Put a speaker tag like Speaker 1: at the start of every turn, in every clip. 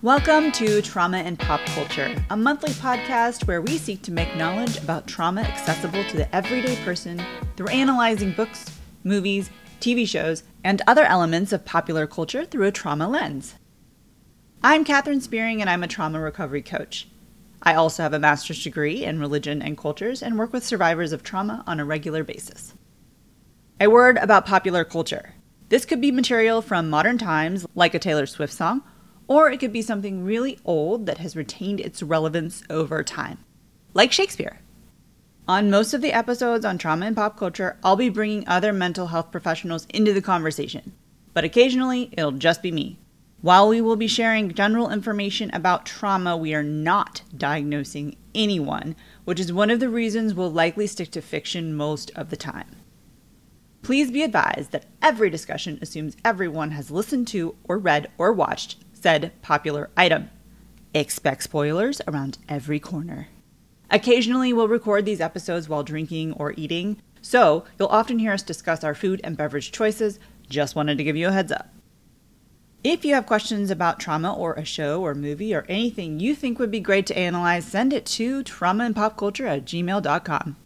Speaker 1: Welcome to Trauma and Pop Culture, a monthly podcast where we seek to make knowledge about trauma accessible to the everyday person through analyzing books, movies, TV shows, and other elements of popular culture through a trauma lens. I'm Katherine Spearing, and I'm a trauma recovery coach. I also have a master's degree in religion and cultures and work with survivors of trauma on a regular basis. A word about popular culture. This could be material from modern times, like a Taylor Swift song, or it could be something really old that has retained its relevance over time, like Shakespeare. On most of the episodes on trauma and pop culture, I'll be bringing other mental health professionals into the conversation, but occasionally it'll just be me. While we will be sharing general information about trauma, we are not diagnosing anyone, which is one of the reasons we'll likely stick to fiction most of the time. Please be advised that every discussion assumes everyone has listened to or read or watched said popular item. Expect spoilers around every corner. Occasionally, we'll record these episodes while drinking or eating, so you'll often hear us discuss our food and beverage choices. Just wanted to give you a heads up. If you have questions about trauma or a show or movie or anything you think would be great to analyze, send it to traumaandpopculture at gmail.com.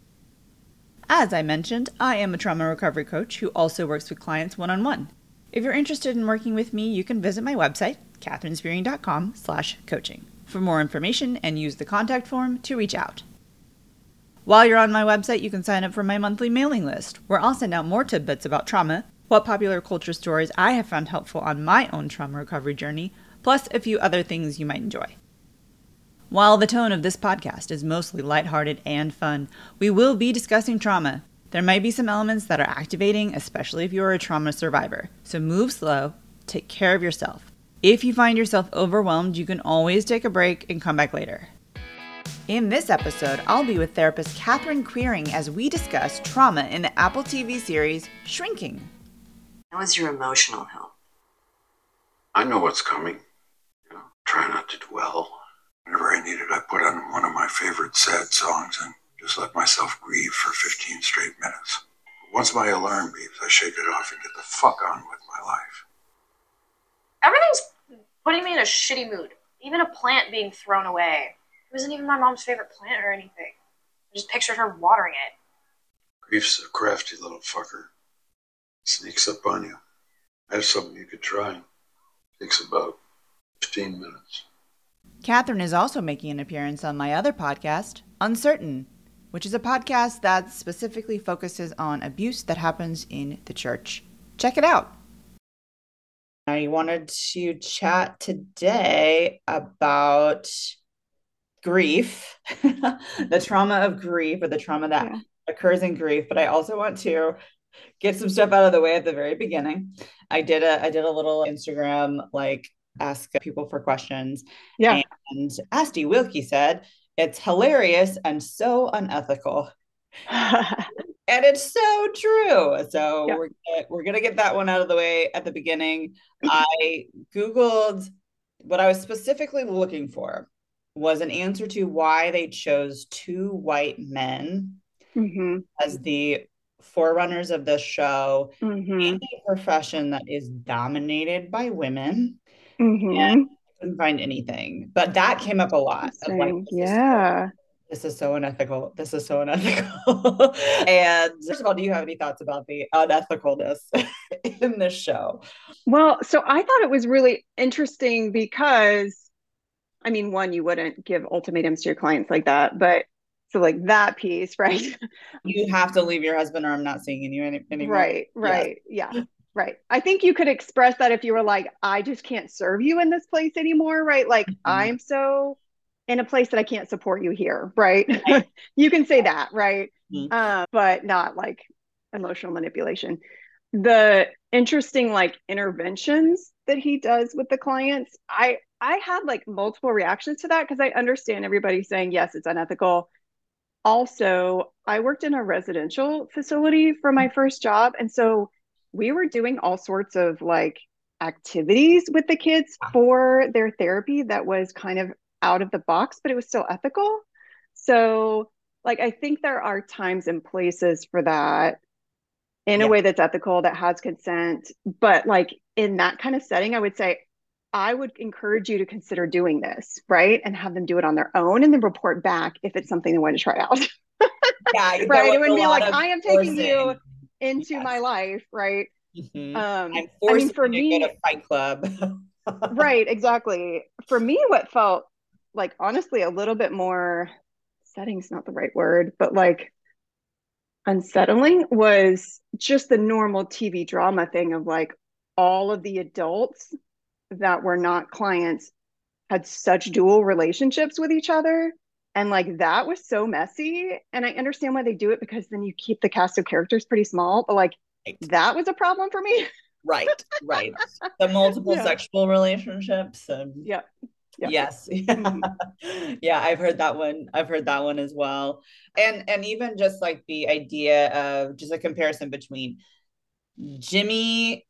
Speaker 1: As I mentioned, I am a trauma recovery coach who also works with clients one on one. If you're interested in working with me, you can visit my website, katherinespearing.com slash coaching for more information and use the contact form to reach out. While you're on my website, you can sign up for my monthly mailing list, where I'll send out more tidbits about trauma, what popular culture stories I have found helpful on my own trauma recovery journey, plus a few other things you might enjoy. While the tone of this podcast is mostly lighthearted and fun, we will be discussing trauma. There might be some elements that are activating, especially if you're a trauma survivor. So move slow, take care of yourself. If you find yourself overwhelmed, you can always take a break and come back later. In this episode, I'll be with therapist Catherine Quiring as we discuss trauma in the Apple TV series Shrinking.
Speaker 2: How was your emotional health?
Speaker 3: I know what's coming. You know, try not to dwell. Whenever I need it, I put on one of my favorite sad songs and just let myself grieve for 15 straight minutes. Once my alarm beeps, I shake it off and get the fuck on with my life.
Speaker 4: Everything's putting me in a shitty mood. Even a plant being thrown away. It wasn't even my mom's favorite plant or anything. I just pictured her watering it.
Speaker 3: Grief's a crafty little fucker. Sneaks up on you. I have something you could try. It Takes about 15 minutes.
Speaker 1: Catherine is also making an appearance on my other podcast, Uncertain, which is a podcast that specifically focuses on abuse that happens in the church. Check it out. I wanted to chat today about grief, the trauma of grief, or the trauma that yeah. occurs in grief. But I also want to get some stuff out of the way at the very beginning. I did a I did a little Instagram like ask people for questions.
Speaker 5: Yeah.
Speaker 1: And Asti Wilkie said, it's hilarious and so unethical. and it's so true. So we're gonna, we're gonna get that one out of the way at the beginning. I googled what I was specifically looking for was an answer to why they chose two white men
Speaker 5: mm-hmm.
Speaker 1: as the forerunners of this show
Speaker 5: mm-hmm.
Speaker 1: in a profession that is dominated by women.
Speaker 5: Mm-hmm.
Speaker 1: And couldn't find anything, but that came up a lot.
Speaker 5: Of like, yeah
Speaker 1: this is so unethical. This is so unethical. and first of all, do you have any thoughts about the unethicalness in this show?
Speaker 5: Well, so I thought it was really interesting because, I mean, one, you wouldn't give ultimatums to your clients like that, but so like that piece, right?
Speaker 1: You have to leave your husband, or I'm not seeing you any, anymore.
Speaker 5: Right, right, yeah. Right. I think you could express that if you were like, I just can't serve you in this place anymore, right? Like, mm-hmm. I'm so in a place that I can't support you here, right? right. you can say that, right? Mm-hmm. Uh, but not like emotional manipulation. The interesting like interventions that he does with the clients, I I had like multiple reactions to that because I understand everybody saying yes, it's unethical. Also, I worked in a residential facility for my first job, and so we were doing all sorts of like activities with the kids for their therapy that was kind of out of the box, but it was still ethical. So, like, I think there are times and places for that in yeah. a way that's ethical, that has consent. But, like, in that kind of setting, I would say, I would encourage you to consider doing this, right? And have them do it on their own and then report back if it's something they want to try out.
Speaker 1: Yeah,
Speaker 5: right. It wouldn't be like, I am taking you into yes. my life, right?
Speaker 1: Mm-hmm. Um, I'm I mean, for me, to Fight Club.
Speaker 5: right, exactly. For me, what felt like honestly a little bit more setting's not the right word, but like unsettling was just the normal TV drama thing of like all of the adults that were not clients had such dual relationships with each other. And like that was so messy. And I understand why they do it because then you keep the cast of characters pretty small, but like right. that was a problem for me.
Speaker 1: right, right. The multiple yeah. sexual relationships. And
Speaker 5: yeah.
Speaker 1: Yeah. Yes. Mm-hmm. yeah, I've heard that one. I've heard that one as well. And and even just like the idea of just a comparison between Jimmy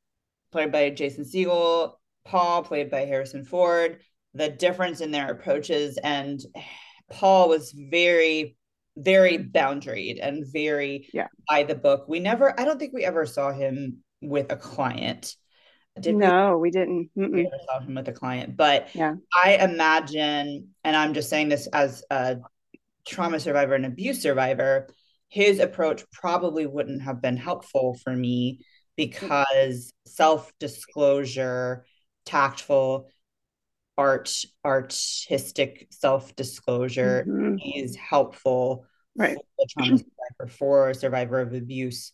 Speaker 1: played by Jason Segel, Paul played by Harrison Ford, the difference in their approaches and Paul was very very mm-hmm. boundaried and very
Speaker 5: yeah.
Speaker 1: by the book. We never I don't think we ever saw him with a client.
Speaker 5: Did no, we, we didn't.
Speaker 1: We saw him with a client, but
Speaker 5: yeah,
Speaker 1: I imagine, and I'm just saying this as a trauma survivor and abuse survivor, his approach probably wouldn't have been helpful for me mm-hmm. because self disclosure, tactful, art, artistic self disclosure mm-hmm. is helpful
Speaker 5: right.
Speaker 1: for the trauma survivor, for a survivor of abuse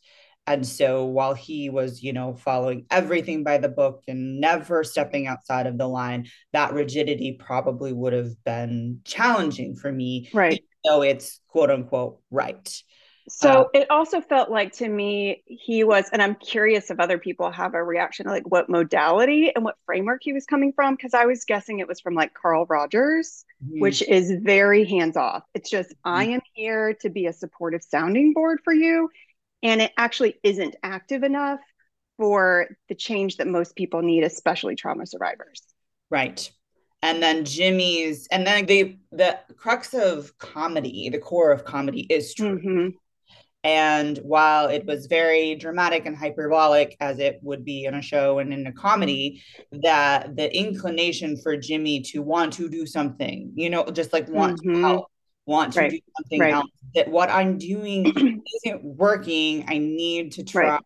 Speaker 1: and so while he was you know following everything by the book and never stepping outside of the line that rigidity probably would have been challenging for me
Speaker 5: right
Speaker 1: so it's quote unquote right
Speaker 5: so uh, it also felt like to me he was and i'm curious if other people have a reaction to like what modality and what framework he was coming from because i was guessing it was from like carl rogers mm-hmm. which is very hands off it's just mm-hmm. i am here to be a supportive sounding board for you and it actually isn't active enough for the change that most people need especially trauma survivors
Speaker 1: right and then jimmy's and then the the crux of comedy the core of comedy is truth mm-hmm. And while it was very dramatic and hyperbolic as it would be in a show and in a comedy that the inclination for jimmy to want to do something you know just like want mm-hmm. to help want to right. do something right. else that what i'm doing isn't working i need to try right.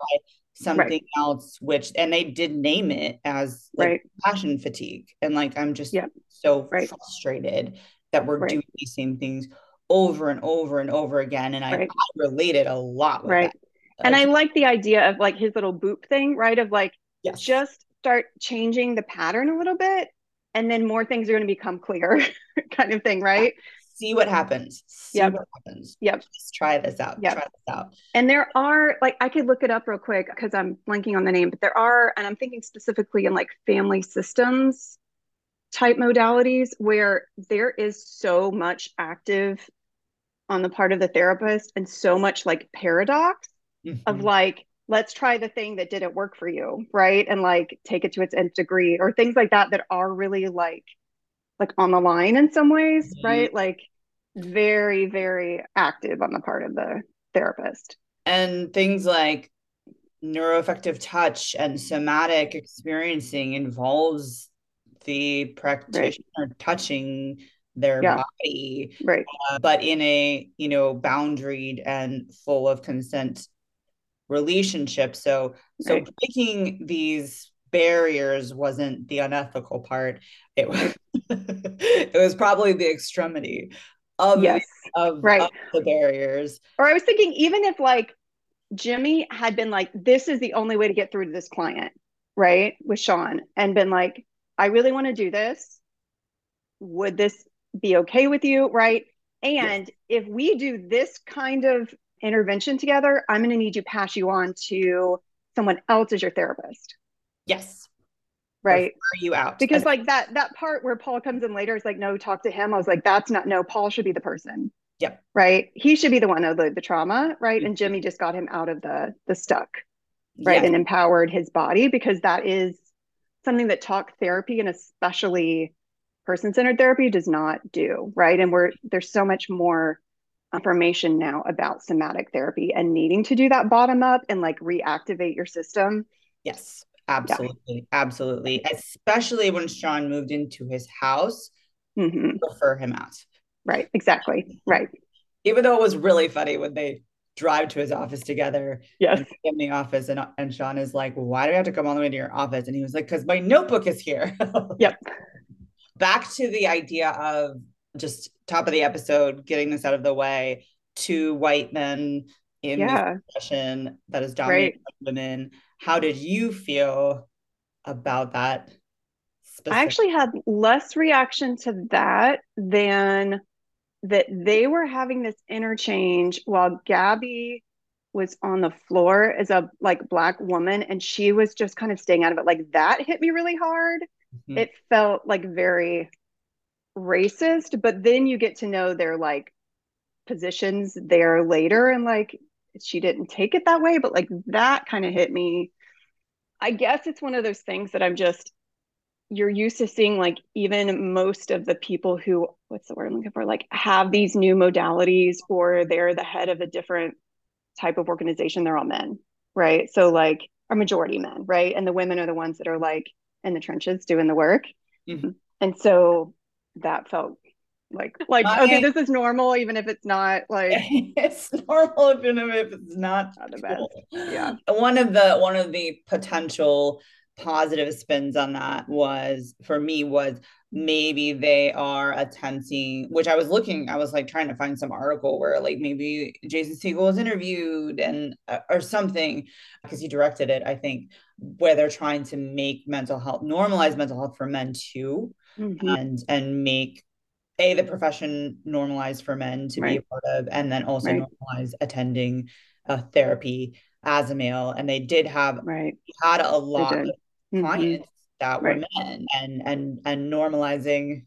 Speaker 1: something else which and they did name it as like passion fatigue and like i'm just so frustrated that we're doing these same things over and over and over again and I, I related a lot
Speaker 5: right
Speaker 1: that.
Speaker 5: and i like the idea of like his little boop thing right of like
Speaker 1: yes.
Speaker 5: just start changing the pattern a little bit and then more things are going to become clear kind of thing right
Speaker 1: see what happens. See
Speaker 5: yep.
Speaker 1: what happens.
Speaker 5: Yep.
Speaker 1: Just try this out.
Speaker 5: Yep.
Speaker 1: Try this out.
Speaker 5: And there are like I could look it up real quick because I'm blanking on the name, but there are, and I'm thinking specifically in like family systems type modalities where there is so much active on the part of the therapist and so much like paradox mm-hmm. of like let's try the thing that didn't work for you right and like take it to its nth degree or things like that that are really like like on the line in some ways, mm-hmm. right? Like very, very active on the part of the therapist.
Speaker 1: And things like neuroaffective touch and somatic experiencing involves the practitioner right. touching their yeah. body
Speaker 5: right.
Speaker 1: uh, but in a you know boundaried and full of consent relationship. So so right. breaking these barriers wasn't the unethical part. It was it was probably the extremity of
Speaker 5: yes.
Speaker 1: of,
Speaker 5: right.
Speaker 1: of the barriers.
Speaker 5: Or i was thinking even if like jimmy had been like this is the only way to get through to this client right with sean and been like i really want to do this. Would this be okay with you right and if we do this kind of intervention together i'm going to need you pass you on to someone else as your therapist
Speaker 1: Yes.
Speaker 5: Right.
Speaker 1: Are you out.
Speaker 5: Because like that that part where Paul comes in later is like, no, talk to him. I was like, that's not no, Paul should be the person.
Speaker 1: Yep.
Speaker 5: Right. He should be the one of the, the trauma. Right. Mm-hmm. And Jimmy just got him out of the the stuck. Right. And empowered his body because that is something that talk therapy and especially person-centered therapy does not do. Right. And we're there's so much more information now about somatic therapy and needing to do that bottom up and like reactivate your system
Speaker 1: Yes. Absolutely. Absolutely. Especially when Sean moved into his house,
Speaker 5: hmm
Speaker 1: prefer him out.
Speaker 5: Right. Exactly. Right.
Speaker 1: Even though it was really funny when they drive to his office together
Speaker 5: Yes.
Speaker 1: in the office and, and Sean is like, why do we have to come all the way to your office? And he was like, because my notebook is here.
Speaker 5: Yep.
Speaker 1: Back to the idea of just top of the episode, getting this out of the way, two white men in
Speaker 5: Yeah.
Speaker 1: profession that is dominated by women. How did you feel about that?
Speaker 5: I actually had less reaction to that than that they were having this interchange while Gabby was on the floor as a like black woman and she was just kind of staying out of it. Like that hit me really hard.
Speaker 1: Mhm.
Speaker 5: It felt like very racist, but then you get to know their like positions there later and like she didn't take it that way, but like that kind of hit me. I guess it's one of those things that I'm just you're used to seeing like even most of the people who what's the word I'm looking for like have these new modalities or they're the head of a different type of organization they're all men right so like a majority men right and the women are the ones that are like in the trenches doing the work
Speaker 1: Mhm.
Speaker 5: and so that felt like like
Speaker 1: I-
Speaker 5: okay this is normal even if it's not like
Speaker 1: it's normal even if it's not
Speaker 5: Not the best.
Speaker 1: cool.
Speaker 5: Yeah.
Speaker 1: One of the one of the potential positive spins on that was for me was maybe they are attempting which I was looking I was like trying to find some article where like maybe Jason Segel was interviewed and uh, or something because he directed it I think where they're trying to make mental health normalize mental health for men too
Speaker 5: Mhm.
Speaker 1: and and make a the profession normalized for men to be a part of and then also
Speaker 5: Right.
Speaker 1: normalize attending uh, therapy as a male and they did have
Speaker 5: right
Speaker 1: had a lot of
Speaker 5: Mhm.
Speaker 1: clients that were men and and and normalizing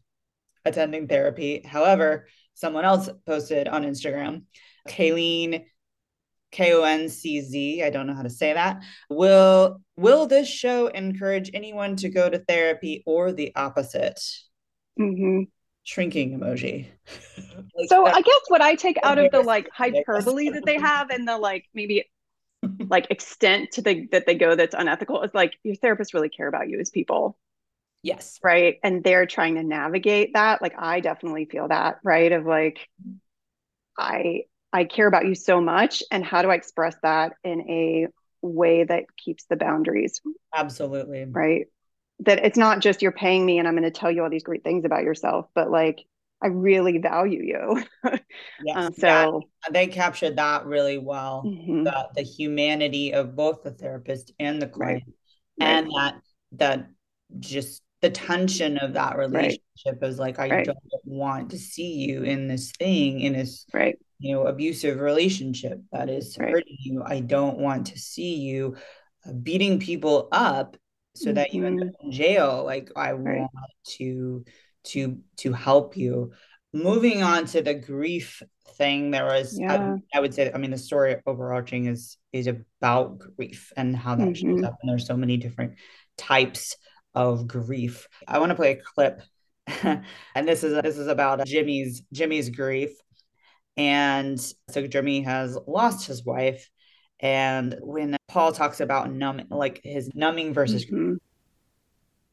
Speaker 1: attending therapy. However someone else posted on instagram kayleen k-o-n-c-z i don't know how to say that. Will will this show encourage anyone to go to therapy or the opposite?
Speaker 5: Mhm.
Speaker 1: shrinking emoji. Like,
Speaker 5: So I guess what I take out of the like hyperbole that they have and the like maybe like extent to the that they go that's unethical is like your therapists really care about you as people,
Speaker 1: yes
Speaker 5: right? And they're trying to navigate that. Like I definitely feel that, right? Of like I I care about you so much and how do I express that in a way that keeps the boundaries,
Speaker 1: absolutely
Speaker 5: right? That it's not just you're paying me and I'm going to tell you all these great things about yourself, but like I really value you.
Speaker 1: yes
Speaker 5: Um, so
Speaker 1: they captured that really well
Speaker 5: mhm.
Speaker 1: the, the humanity of both the therapist and the
Speaker 5: Right.
Speaker 1: client and that that just the tension of that relationship is like i
Speaker 5: Right.
Speaker 1: don't want to see you in this thing in this
Speaker 5: right.
Speaker 1: you know abusive relationship that is
Speaker 5: Right.
Speaker 1: hurting you i don't want to see you uh, beating people up so that you end up in jail like i
Speaker 5: Mm-hmm. Right.
Speaker 1: want to to to help you moving on to the grief thing there was I-
Speaker 5: Yeah.
Speaker 1: I, would say i mean the story overarching is is about grief and how that shows
Speaker 5: Mhm.
Speaker 1: up and there's so many different types of grief i want to play a clip and this is this is about jimmy's jimmy's grief and so Jimmy has lost his wife. And when Paul talks about numbing, like his numbing versus
Speaker 5: Mhm.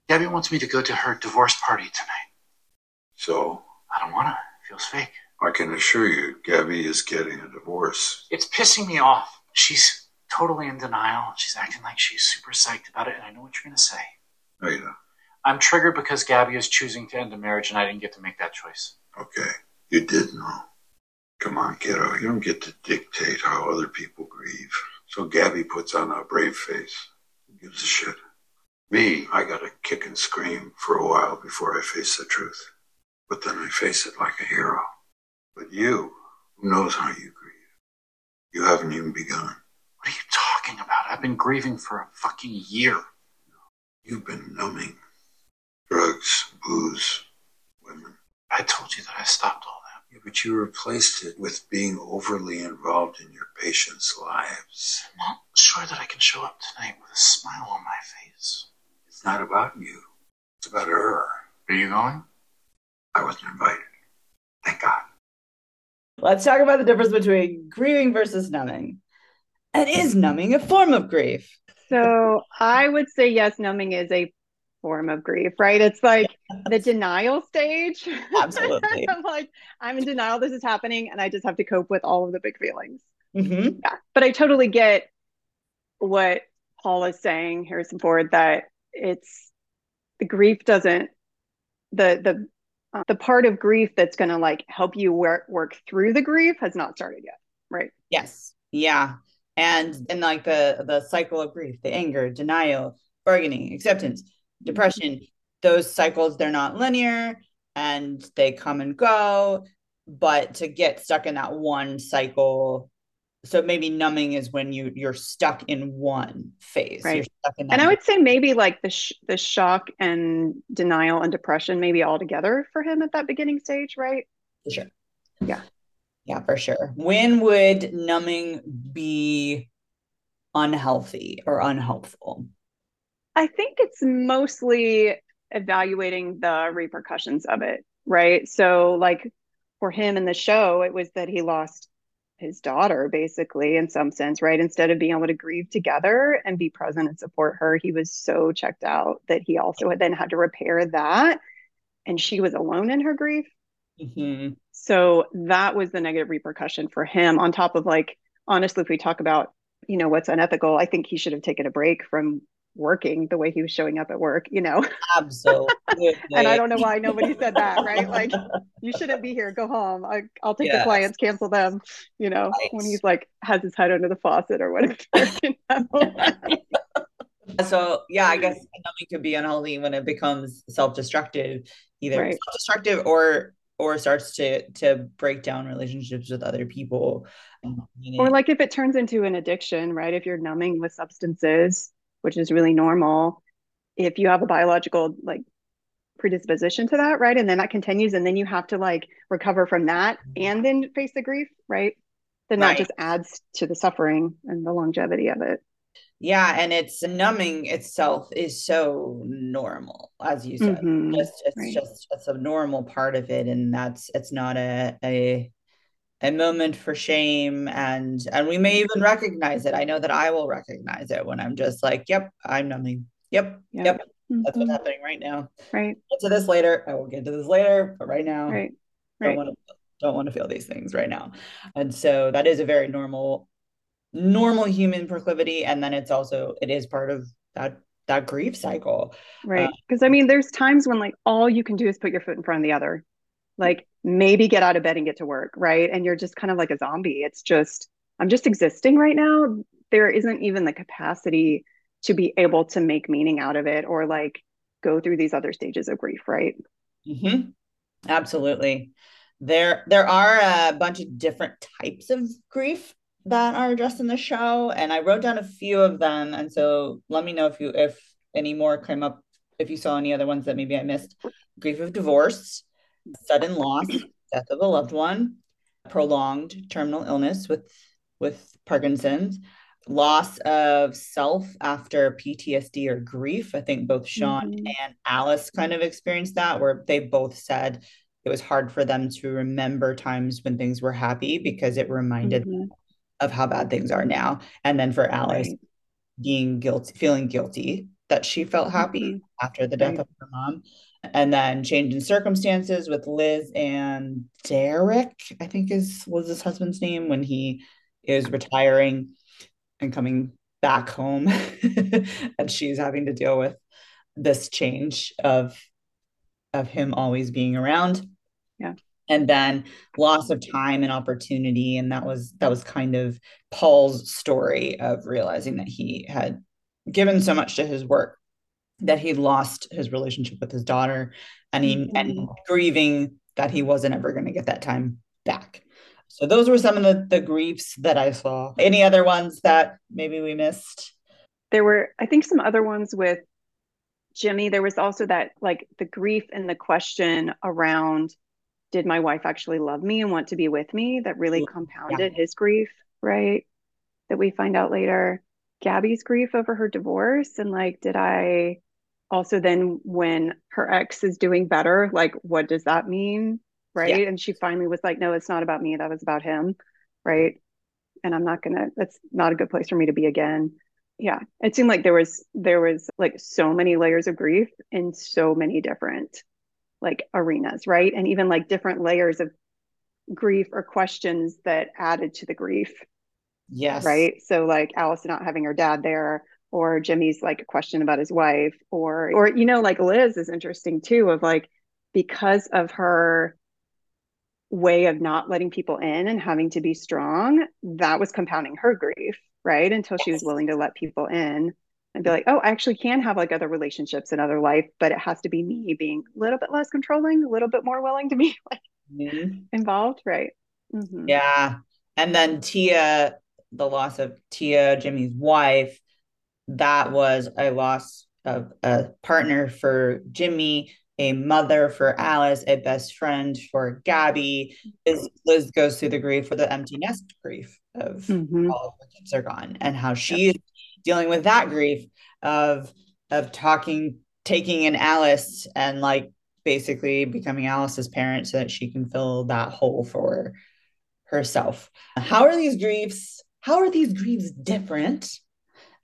Speaker 6: Gabby wants me to go to her divorce party tonight.
Speaker 3: So
Speaker 6: I don't want to. It feels fake.
Speaker 3: I can assure you, Gabby is getting a divorce.
Speaker 6: It's pissing me off. She's totally in denial. She's acting like she's super psyched about it, and I know what you're going to say.
Speaker 3: No, you know.
Speaker 6: I'm triggered because Gabby is choosing to end a marriage, and I didn't get to make that choice.
Speaker 3: Okay, you did know. Come on, kiddo. You don't get to dictate how other people grieve. So Gabby puts on a brave face. Who gives a shit? Me, I got to kick and scream for a while before I face the truth. But then I face it like a hero. But you, who knows how you grieve? You haven't even begun.
Speaker 6: What are you talking about? I've been grieving for a fucking year.
Speaker 3: You've been numbing. Drugs, booze, women.
Speaker 6: I told you that I stopped all that.
Speaker 3: Yeah, but you replaced it with being overly involved in your patients' lives.
Speaker 6: I'm not sure that I can show up tonight with a smile on my face.
Speaker 3: It's not about you. It's about her.
Speaker 6: Are you going?
Speaker 3: I wasn't invited. Thank God.
Speaker 1: Let's talk about the difference between grieving versus numbing. And is numbing a form of grief?
Speaker 5: So I would say yes, numbing is a form of grief, right? It's like the denial stage.
Speaker 1: Absolutely.
Speaker 5: I'm like, I'm in denial, this is happening, and I just have to cope with all of the big feelings.
Speaker 1: Mm-hmm.
Speaker 5: Yeah. But I totally get what Paul is saying, Harrison Ford, that it's the grief doesn't the the the part of grief that's going to like help you work work through the grief has not started yet, right?
Speaker 1: Yes. Yeah. And and like the the cycle of grief, the anger, denial, bargaining, acceptance, depression, those cycles they're not linear and they come and go, but to get stuck in that one cycle so maybe numbing is when you you're stuck in one phase.
Speaker 5: Right.
Speaker 1: in
Speaker 5: and i would say maybe like the sh- the shock and denial and depression maybe all together for him at that beginning stage right?
Speaker 1: For sure.
Speaker 5: Yeah.
Speaker 1: Yeah for sure. When would numbing be unhealthy or unhelpful?
Speaker 5: I think it's mostly evaluating the repercussions of it right? So like for him in the show it was that he lost his daughter basically in some sense right instead of being able to grieve together and be present and support her he was so checked out that he also had then had to repair that and she was alone in her grief
Speaker 1: mm-hmm.
Speaker 5: so that was the negative repercussion for him on top of like honestly if we talk about you know what's unethical i think he should have taken a break from working the way he was showing up at work, you know?
Speaker 1: Absolutely.
Speaker 5: and I don't know why nobody said that, right? Like, you shouldn't be here, go home. I, will take yes. the clients, cancel them, you know, right. when he's like has his head under the faucet or whatever. You know?
Speaker 1: so, yeah, I guess numbing could be unhealthy when it becomes self destructive, either right. self destructive or or starts to to break down relationships with other people
Speaker 5: or like if it turns into an addiction right if you're numbing with substances which is really normal if you have a biological like predisposition to that right and then that continues and then you have to like recover from that and then face the grief right then right. that just adds to the suffering and the longevity of it
Speaker 1: yeah and it's numbing itself is so normal as you said mm-hmm. just it's right. just it's a normal part of it and that's it's not a a a moment for shame and and we may even recognize it. I know that i will recognize it when i'm just like yep i'm numbing. Yep yep, yep. Mm-hmm. that's what's happening right now.
Speaker 5: Right.
Speaker 1: Get to this later. I will get to this later but right now
Speaker 5: right.
Speaker 1: right don't want to don't want to feel these things right now. And so that is a very normal normal human proclivity and then it's also it is part of that that grief cycle.
Speaker 5: Right. Because uh, i mean there's times when like all you can do is put your foot in front of the other like maybe get out of bed and get to work, right? And you're just kind of like a zombie. It's just, I'm just existing right now. There isn't even the capacity to be able to make meaning out of it or like go through these other stages of grief, right?
Speaker 1: Mm-hmm. Absolutely. There, there are a bunch of different types of grief that are addressed in the show, and I wrote down a few of them. And so, let me know if you, if any more came up, if you saw any other ones that maybe I missed. Grief of divorce, sudden loss, death of a loved one, prolonged terminal illness with with Parkinson's, loss of self after PTSD or grief. I think both Sean mm-hmm. and Alice kind of experienced that, where they both said it was hard for them to remember times when things were happy because it reminded mm-hmm. of how bad things are now. And then for Alice, right. being guilty, feeling guilty that she felt happy mm-hmm. after the death right. of her mom and then change in circumstances with Liz and Derek, I think is was his husband's name when he is retiring and coming back home and she's having to deal with this change of of him always being around.
Speaker 5: Yeah.
Speaker 1: And then loss of time and opportunity and that was that was kind of Paul's story of realizing that he had given so much to his work that he lost his relationship with his daughter and he mm-hmm. and grieving that he wasn't ever going to get that time back. So those were some of the, the griefs that I saw. Any other ones that maybe we missed?
Speaker 5: There were, I think, some other ones with Jimmy. There was also that like the grief and the question around did my wife actually love me and want to be with me that really compounded yeah. his grief, right? That we find out later. Gabby's grief over her divorce and like, did I also then when her ex is doing better like what does that mean right yeah. and she finally was like no it's not about me that was about him right and I'm not gonna that's not a good place for me to be again. Yeah. It seemed like there was there was like so many layers of grief in so many different like arenas, right? And even like different layers of grief or questions that added to the grief.
Speaker 1: Yes.
Speaker 5: Right. So like Alice not having her dad there, or Jimmy's like a question about his wife, or or you know, like Liz is interesting too, of like because of her way of not letting people in and having to be strong, that was compounding her grief, right? Until she was willing to let people in and be like, oh, I actually can have like other relationships in other life, but it has to be me being a little bit less controlling, a little bit more willing to be like mm-hmm. involved, right?
Speaker 1: Mm-hmm. Yeah. And then Tia, the loss of Tia, Jimmy's wife, that was a loss of a partner for Jimmy a mother for Alice, a best friend for Gabby. Liz, Liz goes through the grief for the empty nest grief of mm-hmm. all of her kids are gone and how she is dealing with that grief of of talking, taking in Alice and like basically becoming Alice's parent so that she can fill that hole for herself. How are these griefs? How are these griefs different?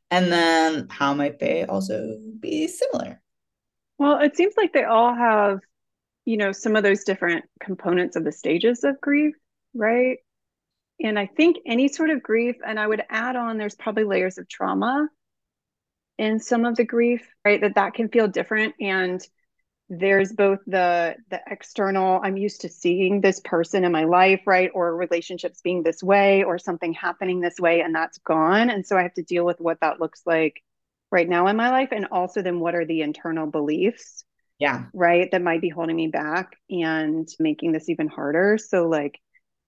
Speaker 1: And then how might they also be similar?
Speaker 5: Well, it seems like they all have, you know, some of those different components of the stages of grief, right? And I think any sort of grief, and I would add on, there's probably layers of trauma in some of the grief, right? That that can feel different. And there's both the the external i'm used to seeing this person in my life right? Or relationships being this way or something happening this way and that's gone. And so i have to deal with what that looks like right now in my life and also then what are the internal beliefs
Speaker 1: yeah.
Speaker 5: right that might be holding me back and making this even harder. So like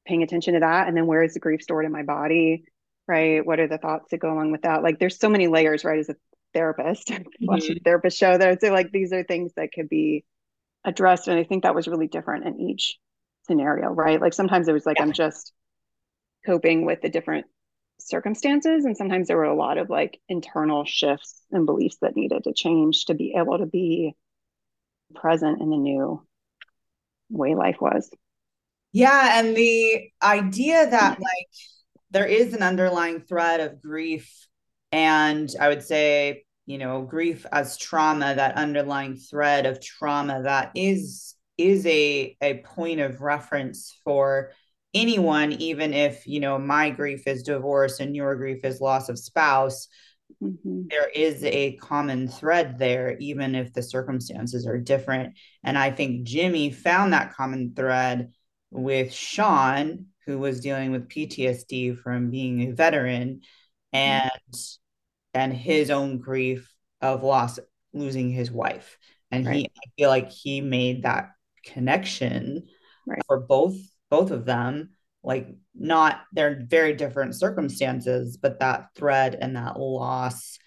Speaker 5: paying attention to that. And then where is the grief stored in my body right? What are the thoughts that go along with that? Like there's so many layers right as a therapist mm-hmm. therapist show there. i'd like these are things that could be addressed and i think that was really different in each scenario right like sometimes it was like yeah. i'm just coping with the different circumstances and sometimes there were a lot of like internal shifts and beliefs that needed to change to be able to be present in the new way life was
Speaker 1: yeah and the idea that like there is an underlying thread of grief and i would say you know grief as trauma that underlying thread of trauma that is is a a point of reference for anyone even if you know my grief is divorce and your grief is loss of spouse mm-hmm. there is a common thread there even if the circumstances are different and i think jimmy found that common thread with sean who was dealing with ptsd from being a veteran mm-hmm. and mm-hmm. And mm-hmm. his own grief of loss losing his wife and right. he i feel like he made that connection right. for both both of them like not they're very different circumstances but that thread and that loss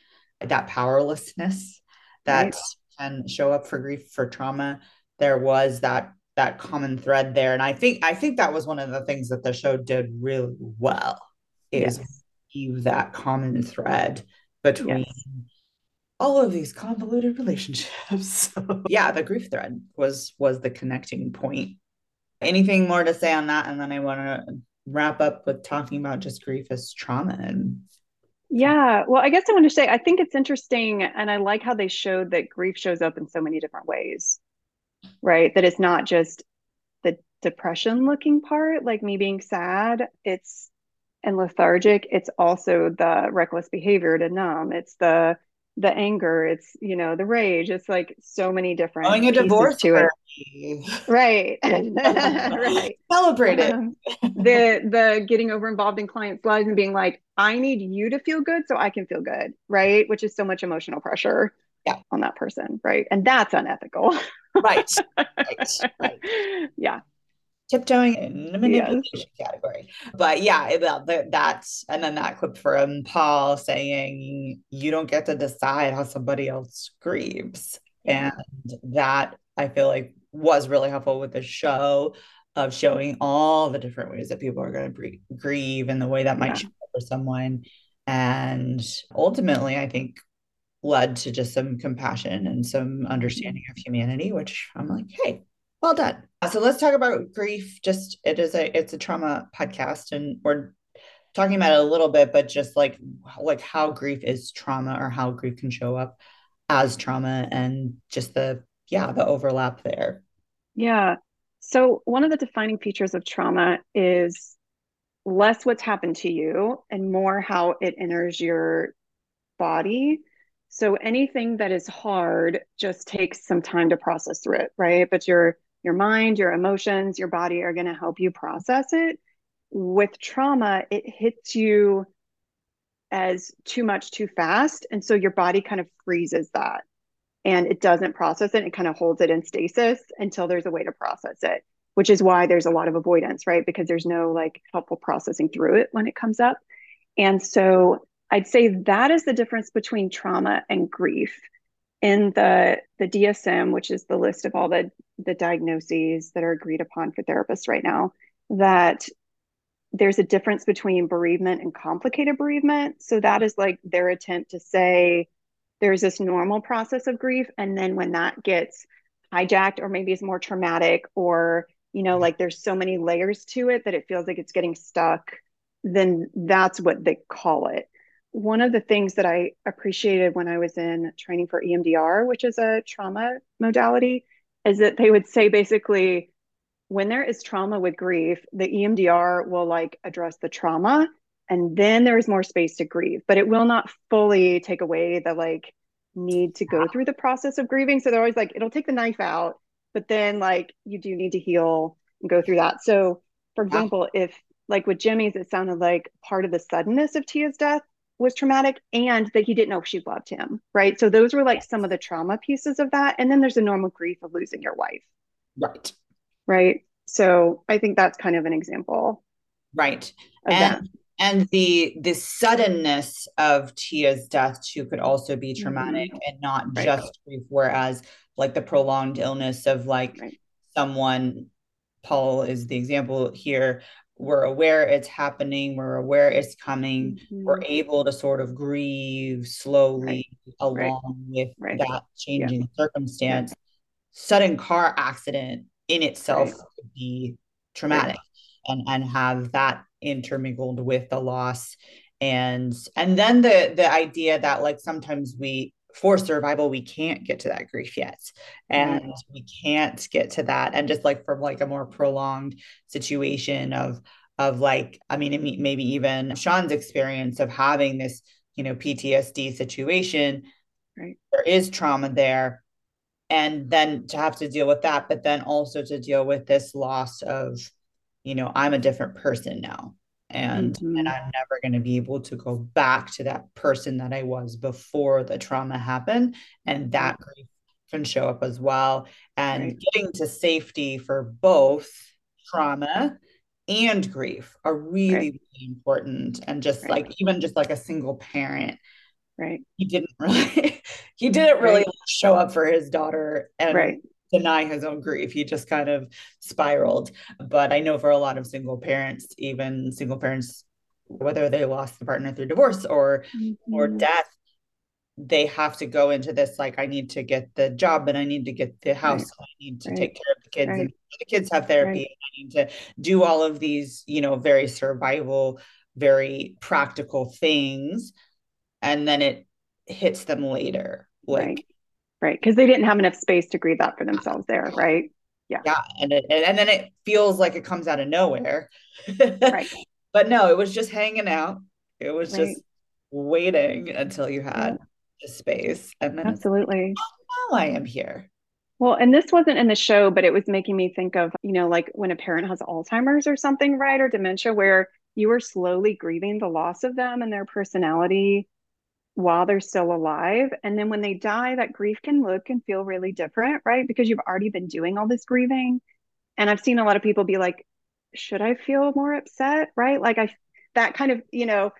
Speaker 1: that powerlessness that right. can show up for grief for trauma there was that that common thread there and i think i think that was one of the things that the show did really well is yes. that common thread between yes. all of these convoluted relationships yeah the grief thread was was the connecting point anything more to say on that? And then I want to wrap up with talking about just grief as trauma and
Speaker 5: yeah well i guess i want to say i think it's interesting and i like how they showed that grief shows up in so many different ways right that it's not just the depression looking part like me being sad it's and lethargic it's also the reckless behavior to numb. It's the the anger it's you know the rage. It's like so many different
Speaker 1: a divorce to
Speaker 5: it. right. Right.
Speaker 1: Celebrate it. Um,
Speaker 5: the the getting over involved in clients lives and being like i need you to feel good so i can feel good right? Which is so much emotional pressure
Speaker 1: yeah.
Speaker 5: on that person right? And that's unethical.
Speaker 1: Right. right.
Speaker 5: right. yeah
Speaker 1: tiptoeing in the manipulation category. But yeah, that's and then that clip from Paul saying you don't get to decide how somebody else grieves, and that I feel like was really helpful with the show of showing all the different ways that people are going to grieve and the way that might yeah. show for someone, and ultimately, I think led to just some compassion and some understanding of humanity, which I'm like, hey, well done. Uh, so let's talk about grief. Just it is a it's a trauma podcast, and we're talking about it a little bit, but just like like how grief is trauma or how grief can show up as trauma and just the yeah, the overlap there.
Speaker 5: Yeah. So one of the defining features of trauma is less what's happened to you and more how it enters your body. So anything that is hard just takes some time to process through it, right? But your your mind, your emotions, your body are going to help you process it. With trauma, it hits you as too much too fast and so your body kind of freezes that and it doesn't process it it kind of holds it in stasis until there's a way to process it which is why there's a lot of avoidance right? Because there's no like helpful processing through it when it comes up. And so i'd say that is the difference between trauma and grief in the the dsm which is the list of all the the diagnoses that are agreed upon for therapists right now that there's a difference between bereavement and complicated bereavement. So that is like their attempt to say there's this normal process of grief and then when that gets hijacked or maybe is more traumatic or you know like there's so many layers to it that it feels like it's getting stuck then that's what they call it one of the things that i appreciated when i was in training for emdr which is a trauma modality is that they would say basically when there is trauma with grief the emdr will like address the trauma and then there's more space to grieve. But it will not fully take away the like need to go through the process of grieving. So they're always like it'll take the knife out but then like you do need to heal and go through that. So for example if like with jimmy's it sounded like part of the suddenness of tia's death was traumatic and that he didn't know if she loved him right so those were like some of the trauma pieces of that and then there's a normal grief of losing your wife
Speaker 1: right
Speaker 5: right so i think that's kind of an example
Speaker 1: right and that and the the suddenness of Tia's death too could also be traumatic mm-hmm. and not right. just grief. Whereas like the prolonged illness of like right. someone, Paul is the example here. We're aware it's happening. We're aware it's coming. Mm-hmm. We're able to sort of grieve slowly right. along with that changing yeah. circumstance. Yeah. Sudden car accident in itself could be traumatic and and have that intermingled with the loss and and then the the idea that like sometimes we for survival we can't get to that grief yet. And mm. we can't get to that. And just like from like a more prolonged situation of of like i mean maybe even sean's experience of having this you know ptsd situation
Speaker 5: right.
Speaker 1: there is trauma there. And then to have to deal with that but then also to deal with this loss of you know i'm a different person now and mm-hmm. and i'm never going to be able to go back to that person that i was before the trauma happened and that grief can show up as well and right. getting to safety for both trauma and grief are really, right. really important and just right. like even just like a single parent
Speaker 5: right
Speaker 1: he didn't really he didn't really show up for his daughter and
Speaker 5: right
Speaker 1: deny his own grief. He just kind of spiraled. But I know for a lot of single parents, even single parents, whether they lost the partner through divorce or mm-hmm. or death, they have to go into this like I need to get the job and I need to get the house. Right. I need to right. take care of the kids right. and the kids have therapy. I need to do all of these, you know, very survival, very practical things. And then it hits them later. Like
Speaker 5: right. Because they didn't have enough space to grieve that for themselves there. Right. Yeah.
Speaker 1: Yeah. And it, and then it feels like it comes out of nowhere. Right. But no it was just hanging out. It was right. just waiting until you had yeah. the space. And then
Speaker 5: absolutely.
Speaker 1: oh, now i am here.
Speaker 5: Well and this wasn't in the show but it was making me think of you know like when a parent has alzheimer's or something right or dementia where you are slowly grieving the loss of them and their personality while they're still alive. And then when they die, that grief can look and feel really different, right? Because you've already been doing all this grieving. And I've seen a lot of people be like, should I feel more upset? Right. Like, I, that kind of, you know,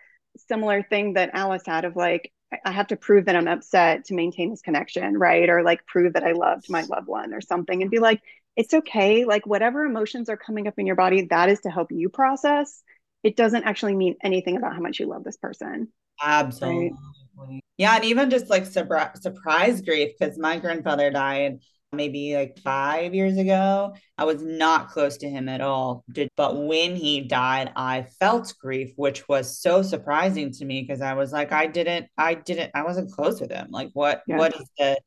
Speaker 5: similar thing that Alice had of like, I have to prove that I'm upset to maintain this connection, right? Or like prove that I loved my loved one or something and be like, it's okay. Like, whatever emotions are coming up in your body, that is to help you process. It doesn't actually mean anything about how much you love this person.
Speaker 1: Absolutely. Right? Yeah, and even just like surprise grief because my grandfather died maybe like five years ago. I was not close to him at all. Did but when he died, I felt grief, which was so surprising to me because I was like, I didn't, I didn't, I wasn't close with him. Like, what,
Speaker 5: Yeah.
Speaker 1: what is the?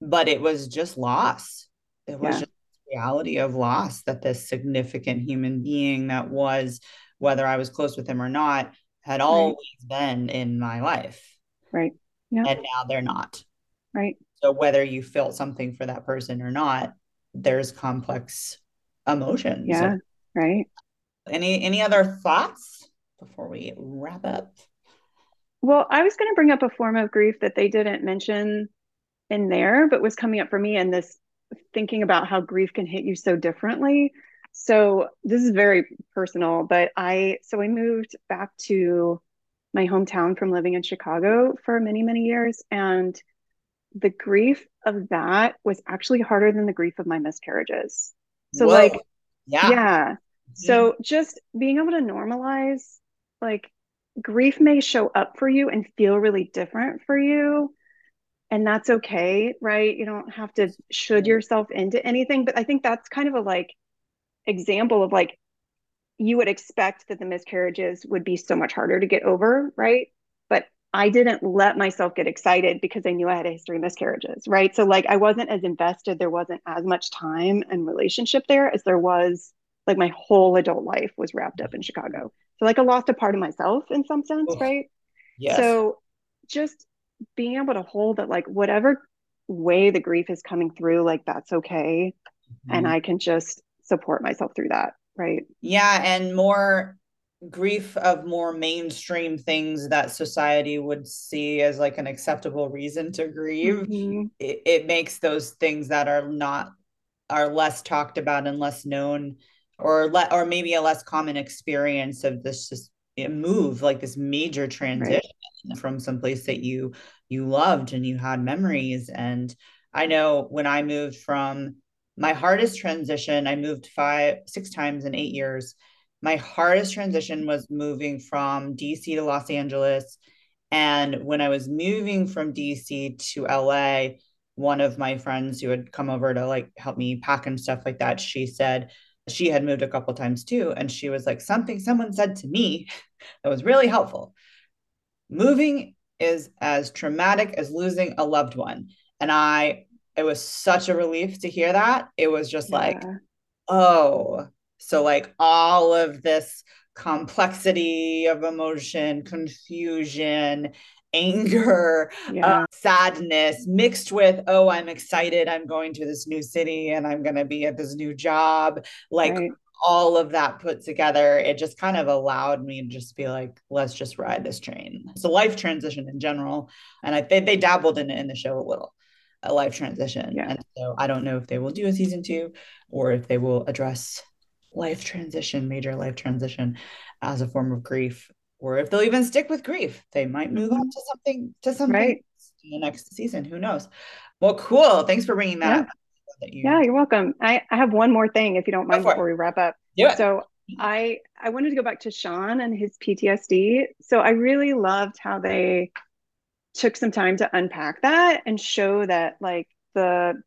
Speaker 1: But it was just loss. It was
Speaker 5: Yeah.
Speaker 1: just reality of loss that this significant human being that was, whether I was close with him or not, had always been in my life,
Speaker 5: Right. Yeah.
Speaker 1: and now they're not.
Speaker 5: Right.
Speaker 1: So whether you felt something for that person or not, there's complex emotions.
Speaker 5: Yeah. Right.
Speaker 1: Any any other thoughts before we wrap up?
Speaker 5: Well, I was going to bring up a form of grief that they didn't mention in there, but was coming up for me and this thinking about how grief can hit you so differently. So this is very personal, but I so I moved back to my hometown from living in Chicago for many, many years. And the grief of that was actually harder than the grief of my miscarriages. So
Speaker 1: Whoa.
Speaker 5: like
Speaker 1: yeah.
Speaker 5: yeah. Mm-hmm. So just being able to normalize, like, grief may show up for you and feel really different for you. And that's okay, right? You don't have to should yourself into anything. But I think that's kind of a like example of like you would expect that the miscarriages would be so much harder to get over, right? But I didn't let myself get excited because I knew I had a history of miscarriages, right? So like I wasn't as invested, there wasn't as much time and relationship there as there was like my whole adult life was wrapped up in Chicago. So like I lost a part of myself in some sense, right?
Speaker 1: Yes.
Speaker 5: So just being able to hold that like whatever way the grief is coming through, like that's okay. And
Speaker 1: Mhm.
Speaker 5: I can just support myself through that, right?
Speaker 1: yeah, and more grief of more mainstream things that society would see as like an acceptable reason to grieve.
Speaker 5: Mhm.
Speaker 1: It, it makes those things that are not are less talked about and less known or le- or maybe a less common experience of this just move like this major transition from some place that you you loved and you had memories and i know when i moved from my hardest transition i moved five six times in eight years. My hardest transition was moving from dc to los angeles. And when i was moving from dc to la one of my friends who had come over to like help me pack and stuff like that she said she had moved a couple times too. And she was like something someone said to me that was really helpful. Moving is as traumatic as losing a loved one. And i it was such a relief to hear that it was just like oh so like all of this complexity of emotion confusion anger
Speaker 5: Yeah.
Speaker 1: uh, sadness mixed with oh i'm excited i'm going to this new city and i'm going to be at this new job like
Speaker 5: right.
Speaker 1: all of that put together it just kind of allowed me to just be like let's just ride this train it's a life transition in general and i they, they dabbled in it in the show a little a life transition
Speaker 5: Yeah.
Speaker 1: and so i don't know if they will do a season two or if they will address life transition major life transition as a form of grief or if they'll even stick with grief they might move on to something to something
Speaker 5: Mm-hmm. Right.
Speaker 1: in the next season who knows well cool thanks for bringing that, up, that you
Speaker 5: Yeah, you're welcome. I, I have one more thing if you don't mind before we wrap up.
Speaker 1: Yeah.
Speaker 5: So I I wanted to go back to Sean and his PTSD. So I really loved how they took some time to unpack that and show that like the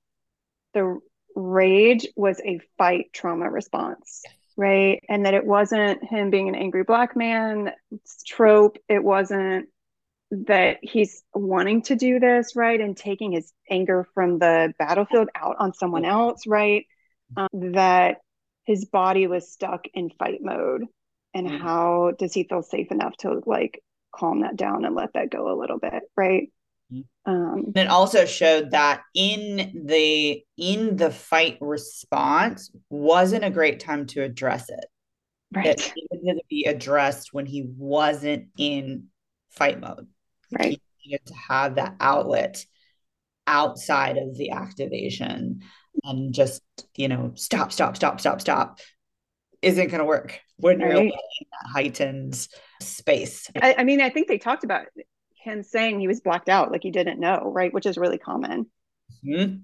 Speaker 5: the rage was a fight trauma response, right? And that it wasn't him being an angry black man trope. It wasn't that he's wanting to do this, right? And taking his anger from the battlefield out on someone else, right? Um, that his body was stuck in fight mode. And
Speaker 1: Mhm.
Speaker 5: how does he feel safe enough to like calm that down and let that go a little bit, right?
Speaker 1: Mhm.
Speaker 5: Um,
Speaker 1: And it also showed that in the in the fight response wasn't a great time to address it.
Speaker 5: right,
Speaker 1: It needed to be addressed when he wasn't in fight mode.
Speaker 5: right,
Speaker 1: He needed to have that outlet outside of the activation and just, you know, stop, stop, stop, stop, stop isn't going to work when you're
Speaker 5: Right.
Speaker 1: in that heightened space.
Speaker 5: I, I mean, I think they talked about him saying he was blacked out, like he didn't know, right? Which is really common.
Speaker 1: Mhm.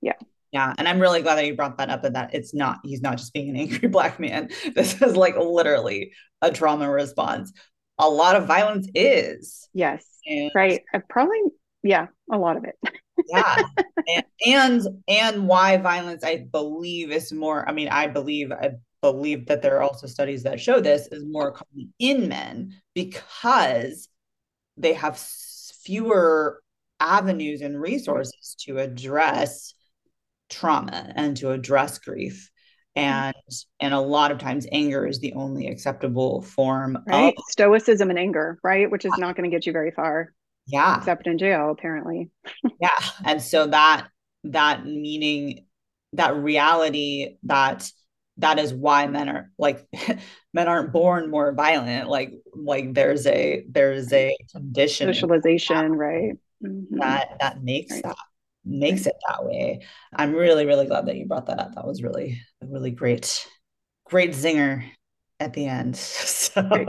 Speaker 5: Yeah.
Speaker 1: Yeah. And I'm really glad that you brought that up and that it's not, he's not just being an angry black man. This is like literally a trauma response. A lot of violence is.
Speaker 5: Yes,
Speaker 1: And
Speaker 5: right. I probably, yeah, a lot of it.
Speaker 1: yeah and, and and why violence i believe is more i mean i believe i believe that there are also studies that show this is more common in men because they have fewer avenues and resources to address trauma and to address grief. And and a lot of times anger is the only acceptable form
Speaker 5: right.
Speaker 1: of,
Speaker 5: stoicism and anger right? Which is not going to get you very far.
Speaker 1: Yeah.
Speaker 5: Except in jail apparently.
Speaker 1: Yeah. And so that that meaning that reality that that is why men are like men aren't born more violent like like there's a there's a condition
Speaker 5: socialization right mm-hmm.
Speaker 1: that that makes right. that makes right. it that way i'm really really glad that you brought that up that was really really great great zinger at the end so.